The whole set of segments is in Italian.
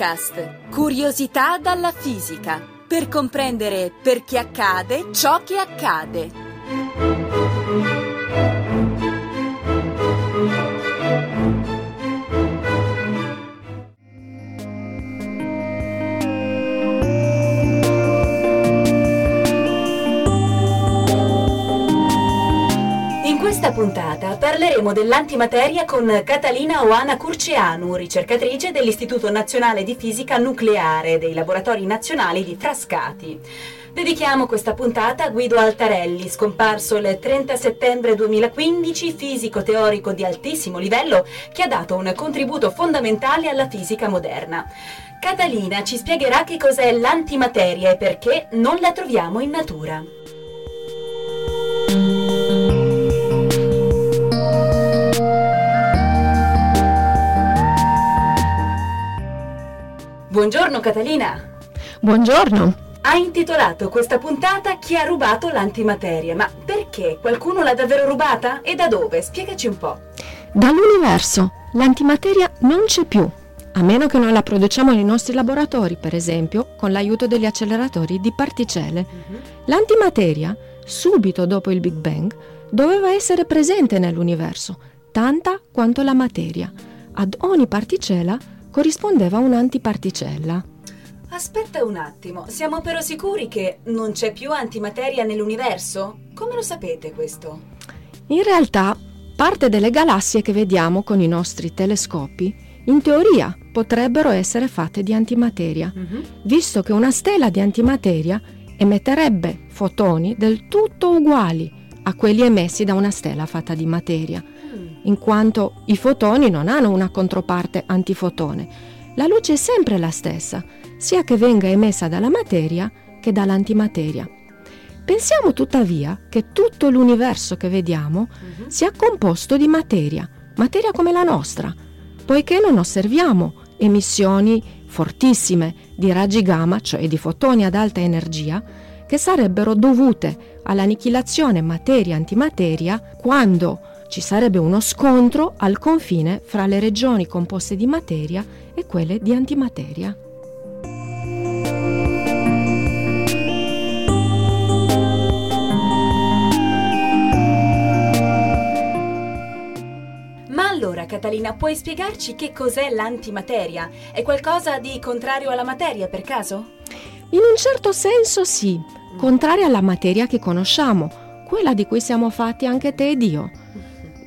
Podcast Curiosità dalla fisica per comprendere perché accade ciò che accade. Questa puntata parleremo dell'antimateria con Catalina Oana Curceanu, ricercatrice dell'Istituto Nazionale di Fisica Nucleare dei Laboratori Nazionali di Frascati. Dedichiamo questa puntata a Guido Altarelli, scomparso il 30 settembre 2015, fisico teorico di altissimo livello che ha dato un contributo fondamentale alla fisica moderna. Catalina ci spiegherà che cos'è l'antimateria e perché non la troviamo in natura. Buongiorno Catalina. Buongiorno. Ha intitolato questa puntata Chi ha rubato l'antimateria, ma perché? Qualcuno l'ha davvero rubata? E da dove? Spiegaci un po'. Dall'universo. L'antimateria non c'è più, a meno che non la produciamo nei nostri laboratori, per esempio, con l'aiuto degli acceleratori di particelle. Uh-huh. L'antimateria, subito dopo il Big Bang, doveva essere presente nell'universo, tanta quanto la materia. Ad ogni particella corrispondeva un'antiparticella. Aspetta un attimo, siamo però sicuri che non c'è più antimateria nell'universo? Come lo sapete questo? In realtà, parte delle galassie che vediamo con i nostri telescopi, in teoria potrebbero essere fatte di antimateria, uh-huh. visto che una stella di antimateria emetterebbe fotoni del tutto uguali a quelli emessi da una stella fatta di materia in quanto i fotoni non hanno una controparte antifotone. La luce è sempre la stessa, sia che venga emessa dalla materia che dall'antimateria. Pensiamo tuttavia che tutto l'universo che vediamo uh-huh. sia composto di materia, materia come la nostra, poiché non osserviamo emissioni fortissime di raggi gamma, cioè di fotoni ad alta energia, che sarebbero dovute all'annichilazione materia-antimateria quando ci sarebbe uno scontro al confine fra le regioni composte di materia e quelle di antimateria. Ma allora, Catalina, puoi spiegarci che cos'è l'antimateria? È qualcosa di contrario alla materia, per caso? In un certo senso sì, contraria alla materia che conosciamo, quella di cui siamo fatti anche te ed io.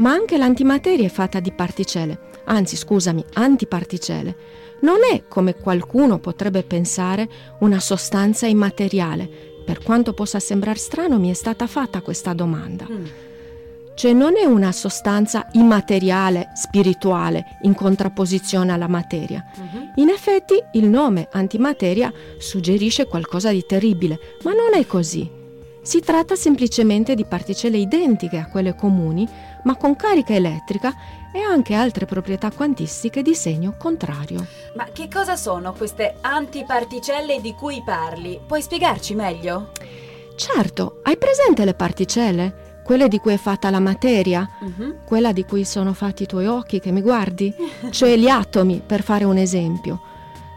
Ma anche l'antimateria è fatta di particelle, anzi scusami, antiparticelle. Non è, come qualcuno potrebbe pensare, una sostanza immateriale. Per quanto possa sembrare strano, mi è stata fatta questa domanda. Mm. Cioè non è una sostanza immateriale, spirituale, in contrapposizione alla materia. Uh-huh. In effetti il nome antimateria suggerisce qualcosa di terribile, ma non è così. Si tratta semplicemente di particelle identiche a quelle comuni, ma con carica elettrica e anche altre proprietà quantistiche di segno contrario. Ma che cosa sono queste antiparticelle di cui parli? Puoi spiegarci meglio? Certo, hai presente le particelle? Quelle di cui è fatta la materia? Uh-huh. Quella di cui sono fatti i tuoi occhi che mi guardi? cioè gli atomi, per fare un esempio.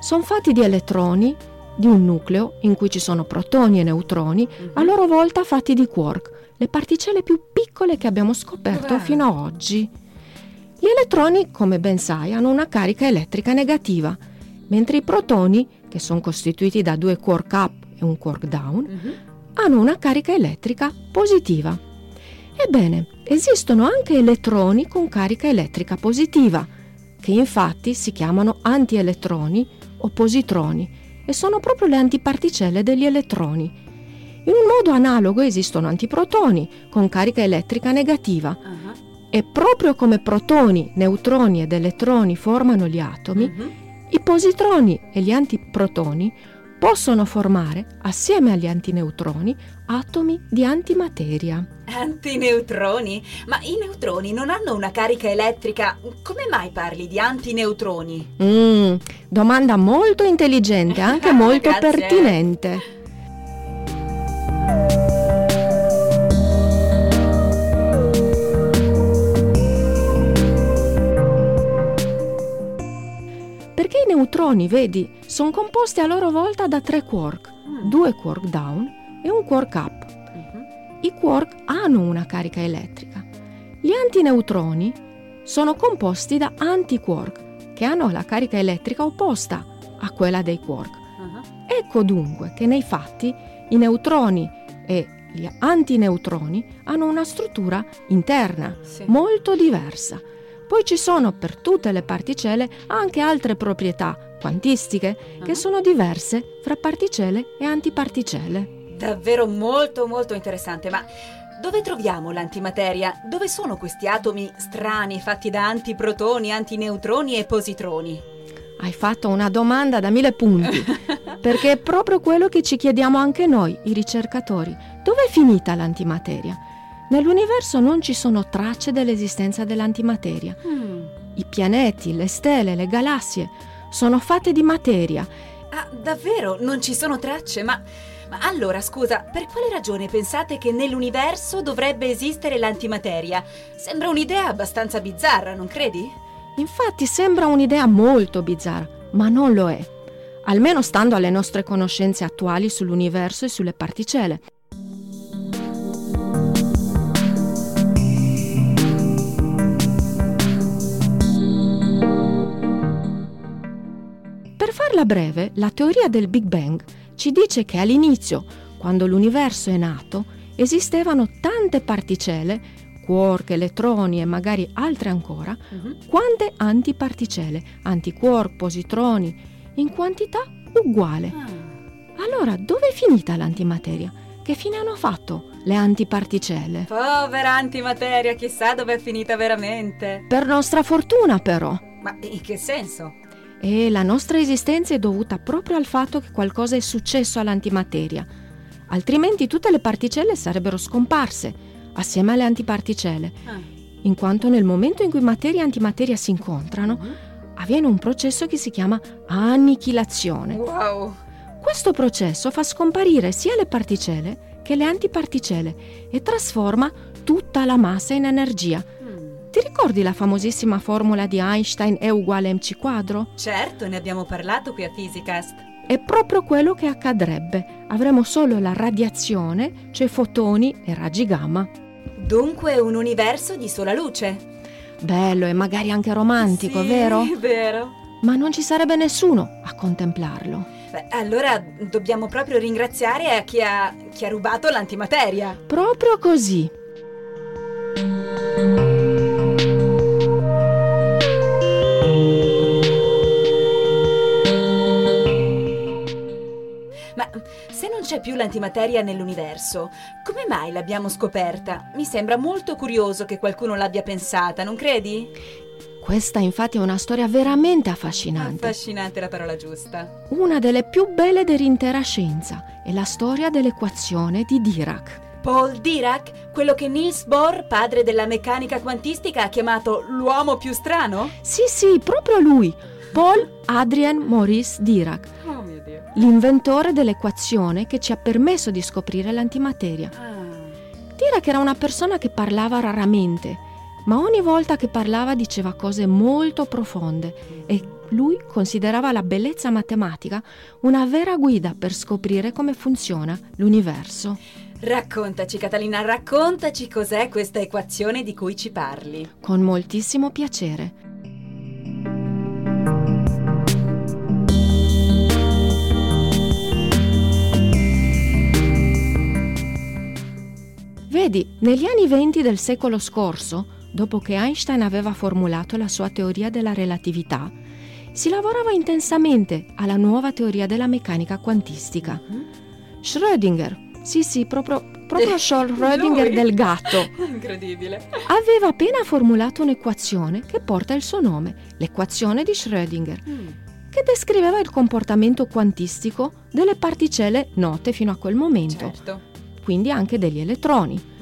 Sono fatti di elettroni, di un nucleo in cui ci sono protoni e neutroni, uh-huh. a loro volta fatti di quark le particelle più piccole che abbiamo scoperto Beh. fino ad oggi. Gli elettroni, come ben sai, hanno una carica elettrica negativa, mentre i protoni, che sono costituiti da due quark up e un quark down, uh-huh. hanno una carica elettrica positiva. Ebbene, esistono anche elettroni con carica elettrica positiva, che infatti si chiamano antielettroni o positroni e sono proprio le antiparticelle degli elettroni in un modo analogo esistono antiprotoni con carica elettrica negativa uh-huh. e proprio come protoni, neutroni ed elettroni formano gli atomi, uh-huh. i positroni e gli antiprotoni possono formare, assieme agli antineutroni, atomi di antimateria. Antineutroni? Ma i neutroni non hanno una carica elettrica. Come mai parli di antineutroni? Mm, domanda molto intelligente, anche molto pertinente. Neutroni, vedi, sono composti a loro volta da tre quark, Mm. due quark down e un quark up. Mhm. I quark hanno una carica elettrica. Gli antineutroni sono composti da antiquark, che hanno la carica elettrica opposta a quella dei quark. Ah. Ecco dunque che nei fatti i neutroni e gli antineutroni hanno una struttura interna Sì. molto diversa. Poi ci sono per tutte le particelle anche altre proprietà quantistiche che Ah. sono diverse fra particelle e antiparticelle. Davvero molto molto interessante, ma dove troviamo l'antimateria? Dove sono questi atomi strani fatti da antiprotoni, antineutroni e positroni? Hai fatto una domanda da mille punti, perché è proprio quello che ci chiediamo anche noi, i ricercatori. Dove è finita l'antimateria? Nell'universo non ci sono tracce dell'esistenza dell'antimateria. Mm. I pianeti, le stelle, le galassie sono fatte di materia. Ah, davvero? Non ci sono tracce? Ma, ma allora, scusa, per quale ragione pensate che nell'universo dovrebbe esistere l'antimateria? Sembra un'idea abbastanza bizzarra, non credi? Infatti sembra un'idea molto bizzarra, ma non lo è. Almeno stando alle nostre conoscenze attuali sull'universo e sulle particelle. Per farla breve, la teoria del Big Bang ci dice che all'inizio, quando l'universo è nato, esistevano tante particelle, quark, elettroni e magari altre ancora, quante antiparticelle, antiquark, positroni, in quantità uguale. Ah. Allora, dove è finita l'antimateria? Che fine hanno fatto le antiparticelle? Povera antimateria, chissà dove è finita veramente. Per nostra fortuna, però. Ma in che senso? E la nostra esistenza è dovuta proprio al fatto che qualcosa è successo all'antimateria. Altrimenti tutte le particelle sarebbero scomparse, assieme alle antiparticelle, Ah. in quanto nel momento in cui materia e antimateria si incontrano, Mhm. Avviene un processo che si chiama annichilazione. Wow. Questo processo fa scomparire sia le particelle che le antiparticelle e trasforma tutta la massa in energia. Mm. Ti ricordi la famosissima formula di Einstein E uguale mc quadro? Certo, ne abbiamo parlato qui a Physicast. È proprio quello che accadrebbe. Avremo solo la radiazione, cioè fotoni e raggi gamma. Dunque un universo di sola luce. Bello e magari anche romantico, Sì, vero? vero. Ma non ci sarebbe nessuno a contemplarlo. Beh, allora dobbiamo proprio ringraziare a chi ha, chi ha rubato l'antimateria. Proprio così. C'è più l'antimateria nell'universo, come mai l'abbiamo scoperta? Mi sembra molto curioso che qualcuno l'abbia pensata, non credi? Questa infatti è una storia veramente affascinante. Affascinante la parola giusta. Una delle più belle dell'intera scienza è la storia dell'equazione di Dirac. Paul Dirac, quello che Niels Bohr, padre della meccanica quantistica, ha chiamato l'uomo più strano? Sì, sì, proprio lui, Paul Adrien Maurice Dirac, Oh. L'inventore dell'equazione che ci ha permesso di scoprire l'antimateria. Ah. Dirac era una persona che parlava raramente, ma ogni volta che parlava diceva cose molto profonde e lui considerava la bellezza matematica una vera guida per scoprire come funziona l'universo. Raccontaci, Catalina, raccontaci cos'è questa equazione di cui ci parli. Con moltissimo piacere. Vedi, negli anni venti del secolo scorso, dopo che Einstein aveva formulato la sua teoria della relatività, si lavorava intensamente alla nuova teoria della meccanica quantistica. Schrödinger, sì sì, proprio, proprio Schrödinger del gatto, Incredibile. aveva appena formulato un'equazione che porta il suo nome, l'equazione di Schrödinger, che descriveva il comportamento quantistico delle particelle note fino a quel momento, Certo. quindi anche degli elettroni.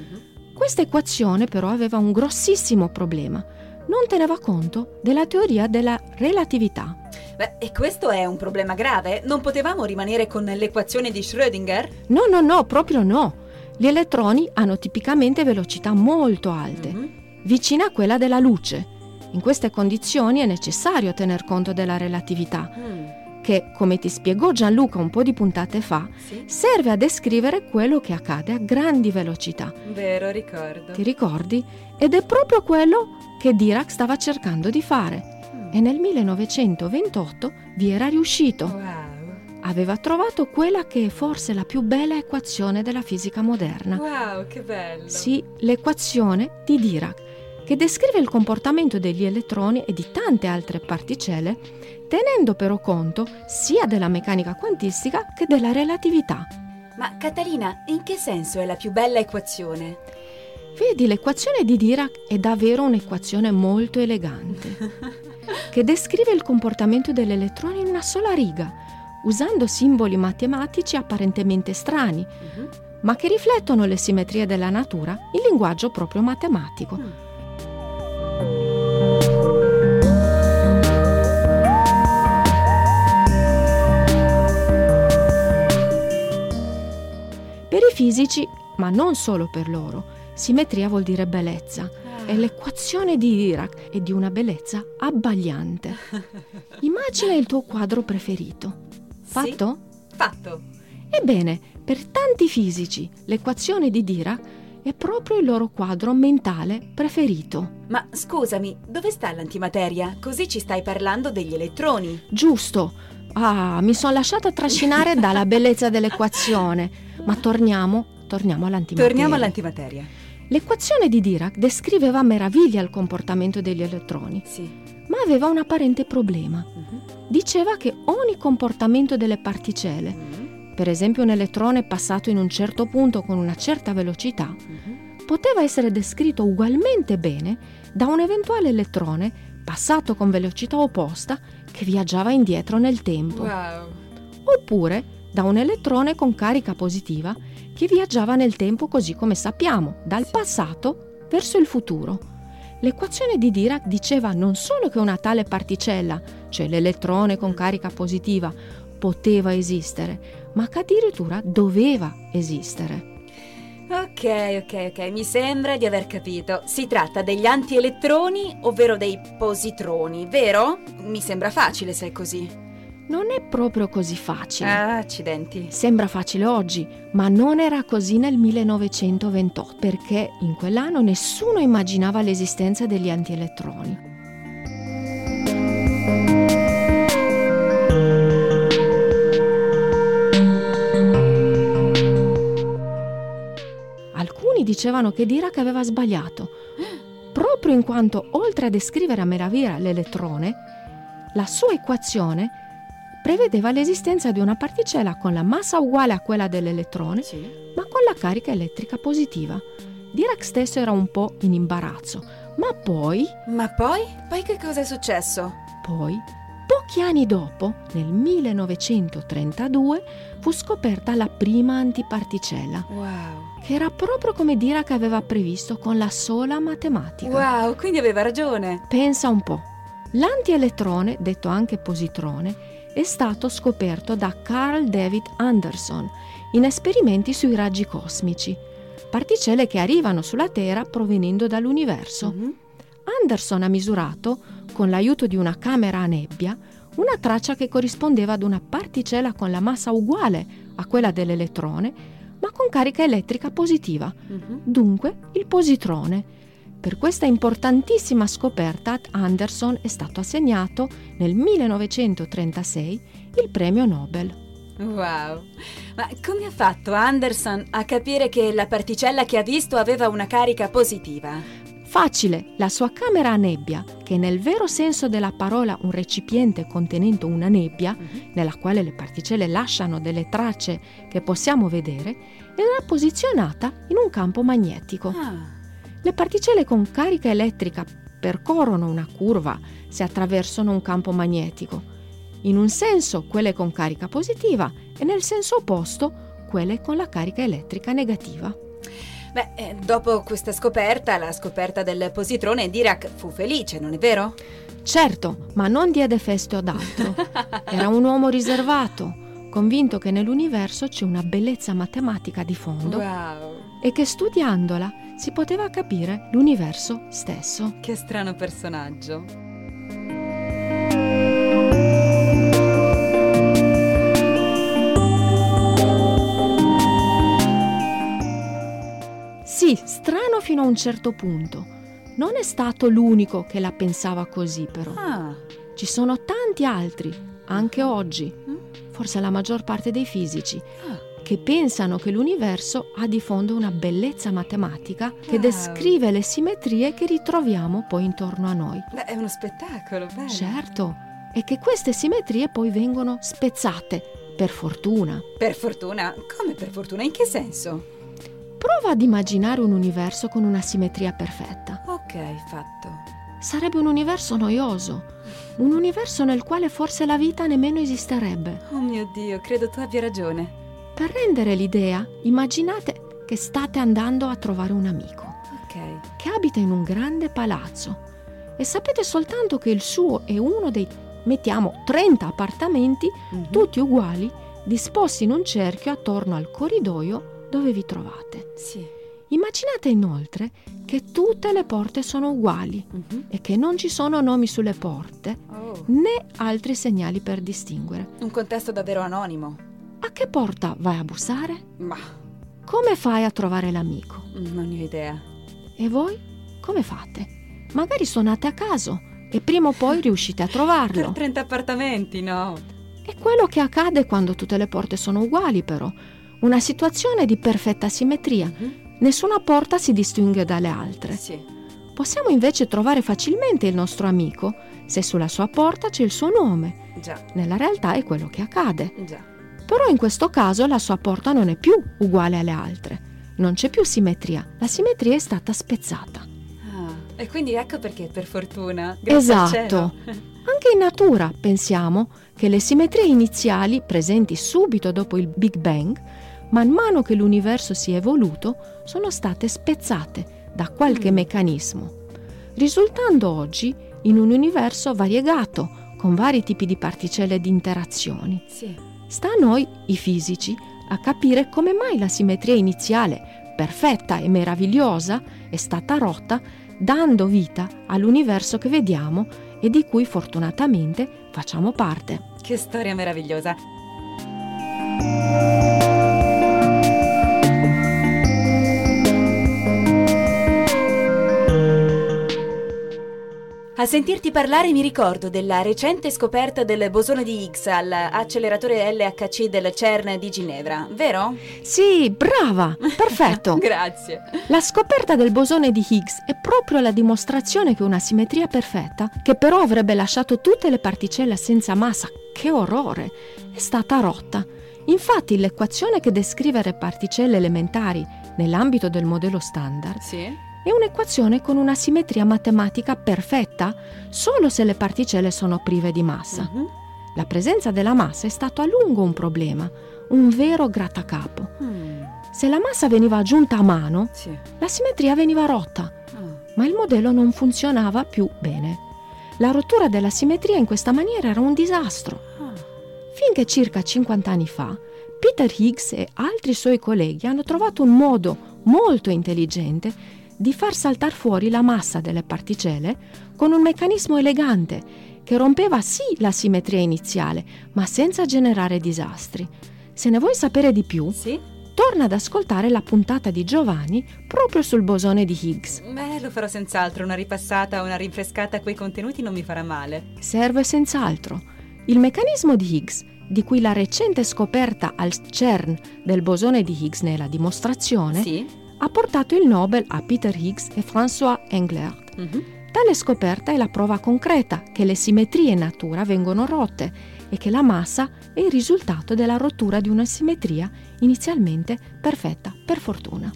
Questa equazione però aveva un grossissimo problema. Non teneva conto della teoria della relatività. Beh, e questo è un problema grave? Non potevamo rimanere con l'equazione di Schrödinger? No, no, no, proprio no. Gli elettroni hanno tipicamente velocità molto alte, Mhm. vicina a quella della luce. In queste condizioni è necessario tener conto della relatività. Mm. Che, come ti spiegò Gianluca un po' di puntate fa, Sì? serve a descrivere quello che accade a grandi velocità. Vero, ricordo. Ti ricordi? Ed è proprio quello che Dirac stava cercando di fare. E nel 1928 vi era riuscito. Wow. Aveva trovato quella che è forse la più bella equazione della fisica moderna. Wow, che bello. Sì, l'equazione di Dirac, che descrive il comportamento degli elettroni e di tante altre particelle, tenendo però conto sia della meccanica quantistica che della relatività. Ma Catalina, in che senso è la più bella equazione? Vedi, l'equazione di Dirac è davvero un'equazione molto elegante, che descrive il comportamento degli elettroni in una sola riga, usando simboli matematici apparentemente strani, Mhm. ma che riflettono le simmetrie della natura in linguaggio proprio matematico. Mm. Fisici, ma non solo per loro, simmetria vuol dire bellezza Ah. e l'equazione di Dirac è di una bellezza abbagliante. Immagina il tuo quadro preferito. Fatto? Fatto. Ebbene, per tanti fisici l'equazione di Dirac è proprio il loro quadro mentale preferito. Ma scusami, dove sta l'antimateria? Così ci stai parlando degli elettroni. Giusto. Ah, mi sono lasciata trascinare dalla bellezza dell'equazione. Ma torniamo, torniamo all'antimateria. Torniamo all'antimateria. L'equazione di Dirac descriveva a meraviglia il comportamento degli elettroni, Sì. ma aveva un apparente problema. Mhm. Diceva che ogni comportamento delle particelle, Mhm. per esempio un elettrone passato in un certo punto con una certa velocità, Mhm. poteva essere descritto ugualmente bene da un eventuale elettrone passato con velocità opposta che viaggiava indietro nel tempo, Wow. oppure da un elettrone con carica positiva che viaggiava nel tempo così come sappiamo, dal Sì. passato verso il futuro. L'equazione di Dirac diceva non solo che una tale particella, cioè l'elettrone con carica positiva, poteva esistere, ma che addirittura doveva esistere. Ok, ok, ok, mi sembra di aver capito. Si tratta degli antielettroni, ovvero dei positroni, vero? Mi sembra facile se è così. Non è proprio così facile. Ah, accidenti. Sembra facile oggi, ma non era così nel 1928, perché in quell'anno nessuno immaginava l'esistenza degli antielettroni. Dicevano che Dirac aveva sbagliato, proprio in quanto oltre a descrivere a meraviglia l'elettrone, la sua equazione prevedeva l'esistenza di una particella con la massa uguale a quella dell'elettrone, Sì. ma con la carica elettrica positiva. Dirac stesso era un po' in imbarazzo, ma poi, Ma poi? Poi che cosa è successo? poi, pochi anni dopo, nel 1932, fu scoperta la prima antiparticella, Wow. Che era proprio come Dirac aveva previsto con la sola matematica. Wow, quindi aveva ragione. Pensa un po'. L'antielettrone, detto anche positrone, è stato scoperto da Carl David Anderson in esperimenti sui raggi cosmici, particelle che arrivano sulla Terra provenendo dall'universo. Mhm. Anderson ha misurato, con l'aiuto di una camera a nebbia, una traccia che corrispondeva ad una particella con la massa uguale a quella dell'elettrone, carica elettrica positiva Mhm. dunque il positrone. Per questa importantissima scoperta Anderson è stato assegnato nel 1936 il premio Nobel. Wow. Ma come ha fatto Anderson a capire che la particella che ha visto aveva una carica positiva? Facile, la sua camera a nebbia, che nel vero senso della parola un recipiente contenente una nebbia, nella quale le particelle lasciano delle tracce che possiamo vedere, era posizionata in un campo magnetico. Ah. Le particelle con carica elettrica percorrono una curva se attraversano un campo magnetico. In un senso quelle con carica positiva e nel senso opposto quelle con la carica elettrica negativa. Beh, eh, dopo questa scoperta, la scoperta del positrone, Dirac fu felice, non è vero? Certo, ma non diede feste ad altro. Era un uomo riservato, convinto che nell'universo c'è una bellezza matematica di fondo wow. e che studiandola si poteva capire l'universo stesso. Che strano personaggio. Sì, strano fino a un certo punto. Non è stato l'unico che la pensava così, però. Ah. Ci sono tanti altri, anche oggi, forse la maggior parte dei fisici, ah, che pensano che l'universo ha di fondo una bellezza matematica che Wow. descrive le simmetrie che ritroviamo poi intorno a noi. beh, è uno spettacolo, bello. Certo, e che queste simmetrie poi vengono spezzate, per fortuna. Per fortuna? Come per fortuna? In che senso? Prova ad immaginare un universo con una simmetria perfetta. Ok, fatto. Sarebbe un universo noioso, un universo nel quale forse la vita nemmeno esisterebbe. Oh mio Dio, credo tu abbia ragione. Per rendere l'idea, immaginate che state andando a trovare un amico Ok. che abita in un grande palazzo e sapete soltanto che il suo è uno dei, mettiamo, 30 appartamenti, Mhm. tutti uguali, disposti in un cerchio attorno al corridoio dove vi trovate. Sì. Immaginate inoltre che tutte le porte sono uguali Mhm. e che non ci sono nomi sulle porte Oh. né altri segnali per distinguere. Un contesto davvero anonimo. A che porta vai a bussare? Ma Come fai a trovare l'amico? non ne ho idea. E voi? Come fate? Magari suonate a caso e prima o poi riuscite a trovarlo. Per 30 appartamenti, no. È quello che accade quando tutte le porte sono uguali, però. Una situazione di perfetta simmetria. Mhm. Nessuna porta si distingue dalle altre. Sì. Possiamo invece trovare facilmente il nostro amico se sulla sua porta c'è il suo nome. Già, Nella realtà è quello che accade. già. Però in questo caso la sua porta non è più uguale alle altre. Non c'è più simmetria. La simmetria è stata spezzata. Ah, e quindi ecco perché, per fortuna. Esatto. Anche in natura pensiamo che le simmetrie iniziali, presenti subito dopo il Big Bang, man mano che l'universo si è evoluto, sono state spezzate da qualche Mm. meccanismo, risultando oggi in un universo variegato, con vari tipi di particelle di interazioni. Sì. Sta a noi, i fisici, a capire come mai la simmetria iniziale, perfetta e meravigliosa, è stata rotta, dando vita all'universo che vediamo e di cui fortunatamente facciamo parte. Che storia meravigliosa. A sentirti parlare mi ricordo della recente scoperta del bosone di Higgs all'acceleratore LHC del CERN di Ginevra, vero? Sì, brava! Perfetto! Grazie. La scoperta del bosone di Higgs è proprio la dimostrazione che una simmetria perfetta, che però avrebbe lasciato tutte le particelle senza massa, che orrore, è stata rotta. Infatti l'equazione che descrive le particelle elementari nell'ambito del modello standard Sì? È un'equazione con una simmetria matematica perfetta solo se le particelle sono prive di massa. Mhm. La presenza della massa è stato a lungo un problema, un vero grattacapo. Mm, Se la massa veniva aggiunta a mano, Sì. la simmetria veniva rotta, Ah. ma il modello non funzionava più bene. La rottura della simmetria in questa maniera era un disastro. Ah. Finché circa 50 anni fa, Peter Higgs e altri suoi colleghi hanno trovato un modo molto intelligente di far saltare fuori la massa delle particelle con un meccanismo elegante che rompeva sì la simmetria iniziale, ma senza generare disastri. Se ne vuoi sapere di più, Sì? torna ad ascoltare la puntata di Giovanni proprio sul bosone di Higgs. Beh, lo farò senz'altro. Una ripassata, una rinfrescata a quei contenuti non mi farà male. Serve senz'altro. Il meccanismo di Higgs, di cui la recente scoperta al CERN del bosone di Higgs nella dimostrazione, Sì? Ha portato il Nobel a Peter Higgs e François Englert. Mhm. Tale scoperta è la prova concreta che le simmetrie in natura vengono rotte e che la massa è il risultato della rottura di una simmetria inizialmente perfetta, per fortuna.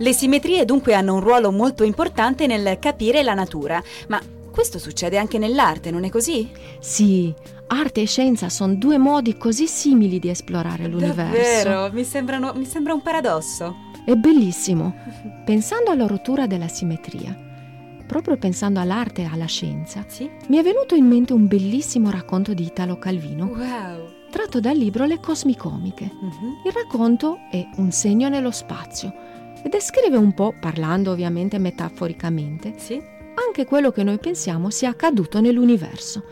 Le simmetrie dunque hanno un ruolo molto importante nel capire la natura, ma questo succede anche nell'arte, non è così? Sì, arte e scienza sono due modi così simili di esplorare l'universo. Davvero, mi, sembrano- mi sembra un paradosso. È bellissimo. Pensando alla rottura della simmetria, proprio pensando all'arte e alla scienza, Sì? mi è venuto in mente un bellissimo racconto di Italo Calvino, Wow. tratto dal libro Le Cosmicomiche. Mhm. Il racconto è un segno nello spazio e descrive un po', parlando ovviamente metaforicamente, Sì? Anche quello che noi pensiamo sia accaduto nell'universo.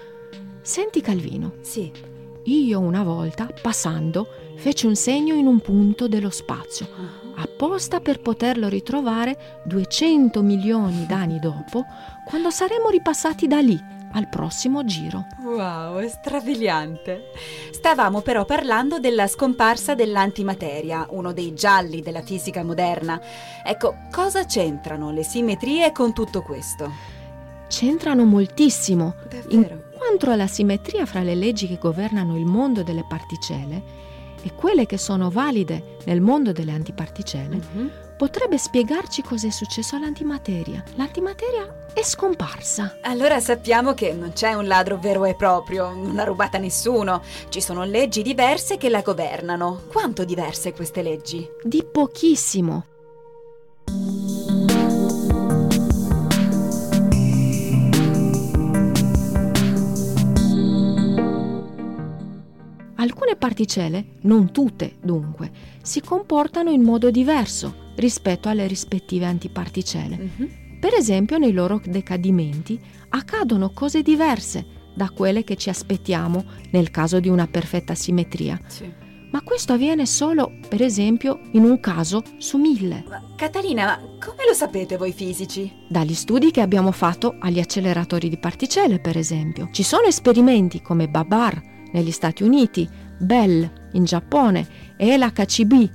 Senti Calvino. Sì. Io una volta, passando, feci un segno in un punto dello spazio, Uh-huh. apposta per poterlo ritrovare 200 milioni d'anni dopo, quando saremo ripassati da lì, al prossimo giro. Wow, è strabiliante. Stavamo però parlando della scomparsa dell'antimateria, uno dei gialli della fisica moderna. Ecco, cosa c'entrano le simmetrie con tutto questo? C'entrano moltissimo, in Davvero? quanto alla simmetria fra le leggi che governano il mondo delle particelle e quelle che sono valide nel mondo delle antiparticelle, Mhm. potrebbe spiegarci cosa è successo all'antimateria. L'antimateria è scomparsa. Allora sappiamo che non c'è un ladro vero e proprio, non l'ha rubata nessuno. Ci sono leggi diverse che la governano. Quanto diverse queste leggi? Di pochissimo. Alcune particelle, non tutte dunque, si comportano in modo diverso rispetto alle rispettive antiparticelle. Mhm. Per esempio, nei loro decadimenti accadono cose diverse da quelle che ci aspettiamo nel caso di una perfetta simmetria. Sì. Ma questo avviene solo, per esempio, in un caso su mille. Ma come lo sapete voi fisici? Dagli studi che abbiamo fatto agli acceleratori di particelle, per esempio. Ci sono esperimenti come Babar negli Stati Uniti, Bell in Giappone e l'HCB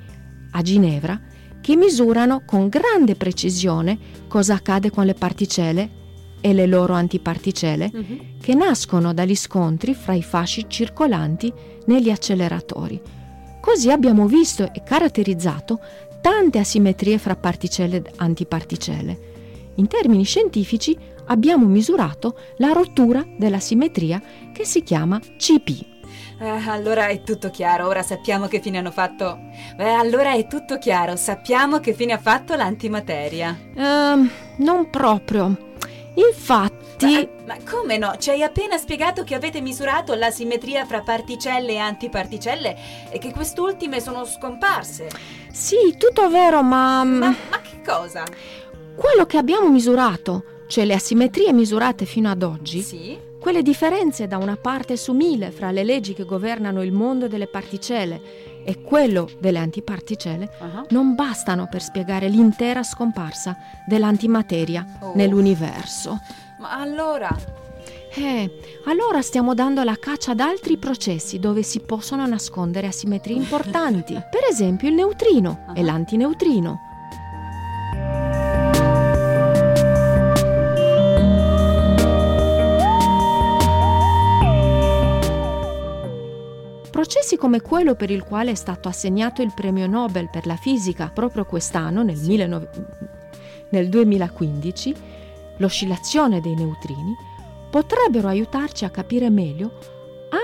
a Ginevra che misurano con grande precisione cosa accade con le particelle e le loro antiparticelle che nascono dagli scontri fra i fasci circolanti negli acceleratori. Così abbiamo visto e caratterizzato tante asimmetrie fra particelle e antiparticelle. In termini scientifici abbiamo misurato la rottura della simmetria che si chiama CP. Eh, allora è tutto chiaro, ora sappiamo che fine hanno fatto. Beh, allora è tutto chiaro, sappiamo che fine ha fatto l'antimateria. Ehm, non proprio. Infatti, Ma, ma come no? Ci hai appena spiegato che avete misurato la simmetria fra particelle e antiparticelle e che quest'ultime sono scomparse. sì, tutto vero, ma, mm, Ma, ma che cosa? quello che abbiamo misurato, cioè le asimmetrie misurate fino ad oggi, Sì? quelle differenze da una parte su mille fra le leggi che governano il mondo delle particelle e quello delle antiparticelle, Ah. non bastano per spiegare l'intera scomparsa dell'antimateria Oh. nell'universo. Ma allora? Eh, allora stiamo dando la caccia ad altri processi dove si possono nascondere asimmetrie importanti. Per esempio il neutrino e Ah. l'antineutrino. Processi come quello per il quale è stato assegnato il premio Nobel per la fisica proprio quest'anno, nel, 19 nel 2015, l'oscillazione dei neutrini, potrebbero aiutarci a capire meglio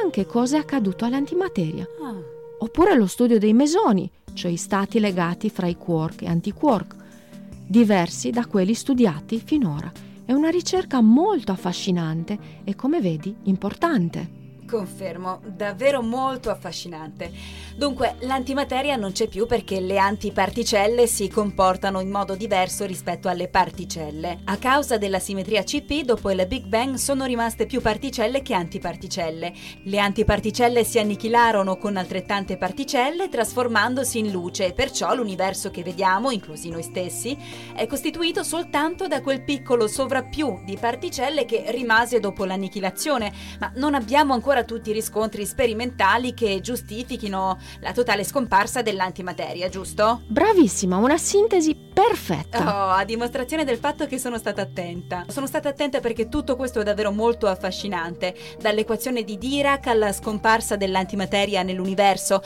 anche cosa è accaduto all'antimateria, Ah. oppure lo studio dei mesoni, cioè i stati legati fra i quark e antiquark, diversi da quelli studiati finora. È una ricerca molto affascinante e, come vedi, importante. Confermo, davvero molto affascinante. Dunque, l'antimateria non c'è più perché le antiparticelle si comportano in modo diverso rispetto alle particelle. A causa della simmetria CP, dopo il Big Bang sono rimaste più particelle che antiparticelle. Le antiparticelle si annichilarono con altrettante particelle, trasformandosi in luce, e perciò l'universo che vediamo, inclusi noi stessi, è costituito soltanto da quel piccolo sovrappiù di particelle che rimase dopo l'annichilazione, ma non abbiamo ancora tutti i riscontri sperimentali che giustifichino la totale scomparsa dell'antimateria, giusto? Bravissima, una sintesi perfetta. Oh, a dimostrazione del fatto che sono stata attenta. Sono stata attenta perché tutto questo è davvero molto affascinante, dall'equazione di Dirac alla scomparsa dell'antimateria nell'universo.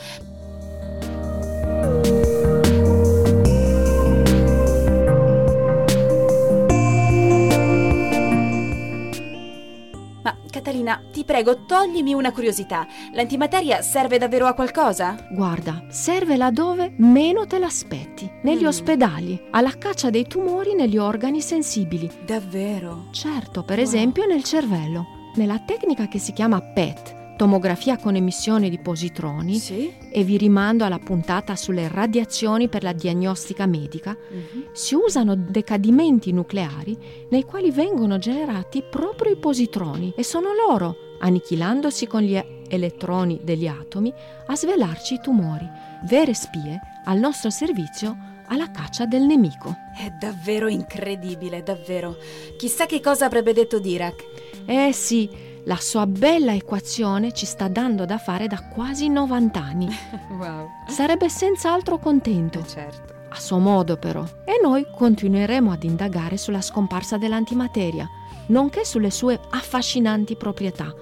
Catalina, ti prego, toglimi una curiosità. L'antimateria serve davvero a qualcosa? Guarda, serve laddove meno te l'aspetti, negli Mm. ospedali, alla caccia dei tumori negli organi sensibili. Davvero? Certo, per Wow. esempio nel cervello, nella tecnica che si chiama PET, tomografia con emissione di positroni Sì? e vi rimando alla puntata sulle radiazioni per la diagnostica medica, Mhm. si usano decadimenti nucleari nei quali vengono generati proprio i positroni e sono loro, annichilandosi con gli elettroni degli atomi, a svelarci i tumori, vere spie al nostro servizio alla caccia del nemico. È davvero incredibile, davvero. Chissà che cosa avrebbe detto Dirac. Eh sì, la sua bella equazione ci sta dando da fare da quasi 90 anni. Wow. Sarebbe senz'altro contento. certo. a suo modo però, e noi continueremo ad indagare sulla scomparsa dell'antimateria, nonché sulle sue affascinanti proprietà,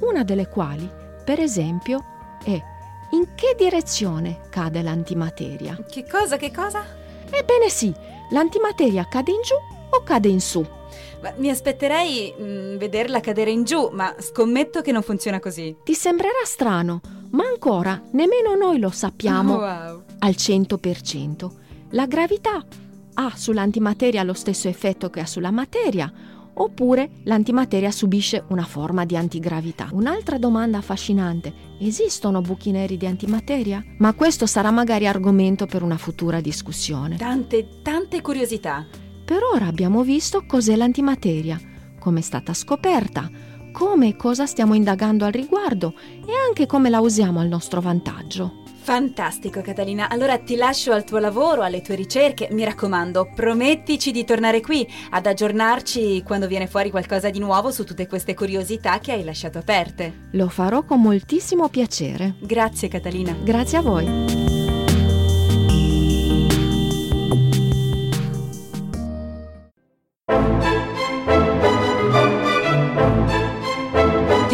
una delle quali, per esempio, è in che direzione cade l'antimateria. Che cosa, che cosa? Ebbene sì, l'antimateria cade in giù o cade in su? Ma mi aspetterei mm, vederla cadere in giù, ma scommetto che non funziona così. Ti sembrerà strano, ma ancora nemmeno noi lo sappiamo Wow. al 100%. La gravità ha sull'antimateria lo stesso effetto che ha sulla materia, oppure l'antimateria subisce una forma di antigravità. Un'altra domanda affascinante, esistono buchi neri di antimateria? Ma questo sarà magari argomento per una futura discussione. Tante, tante curiosità. Per ora abbiamo visto cos'è l'antimateria, come è stata scoperta, come e cosa stiamo indagando al riguardo e anche come la usiamo al nostro vantaggio. Fantastico Catalina, allora ti lascio al tuo lavoro, alle tue ricerche, mi raccomando, promettici di tornare qui ad aggiornarci quando viene fuori qualcosa di nuovo su tutte queste curiosità che hai lasciato aperte. Lo farò con moltissimo piacere. Grazie Catalina. Grazie a voi.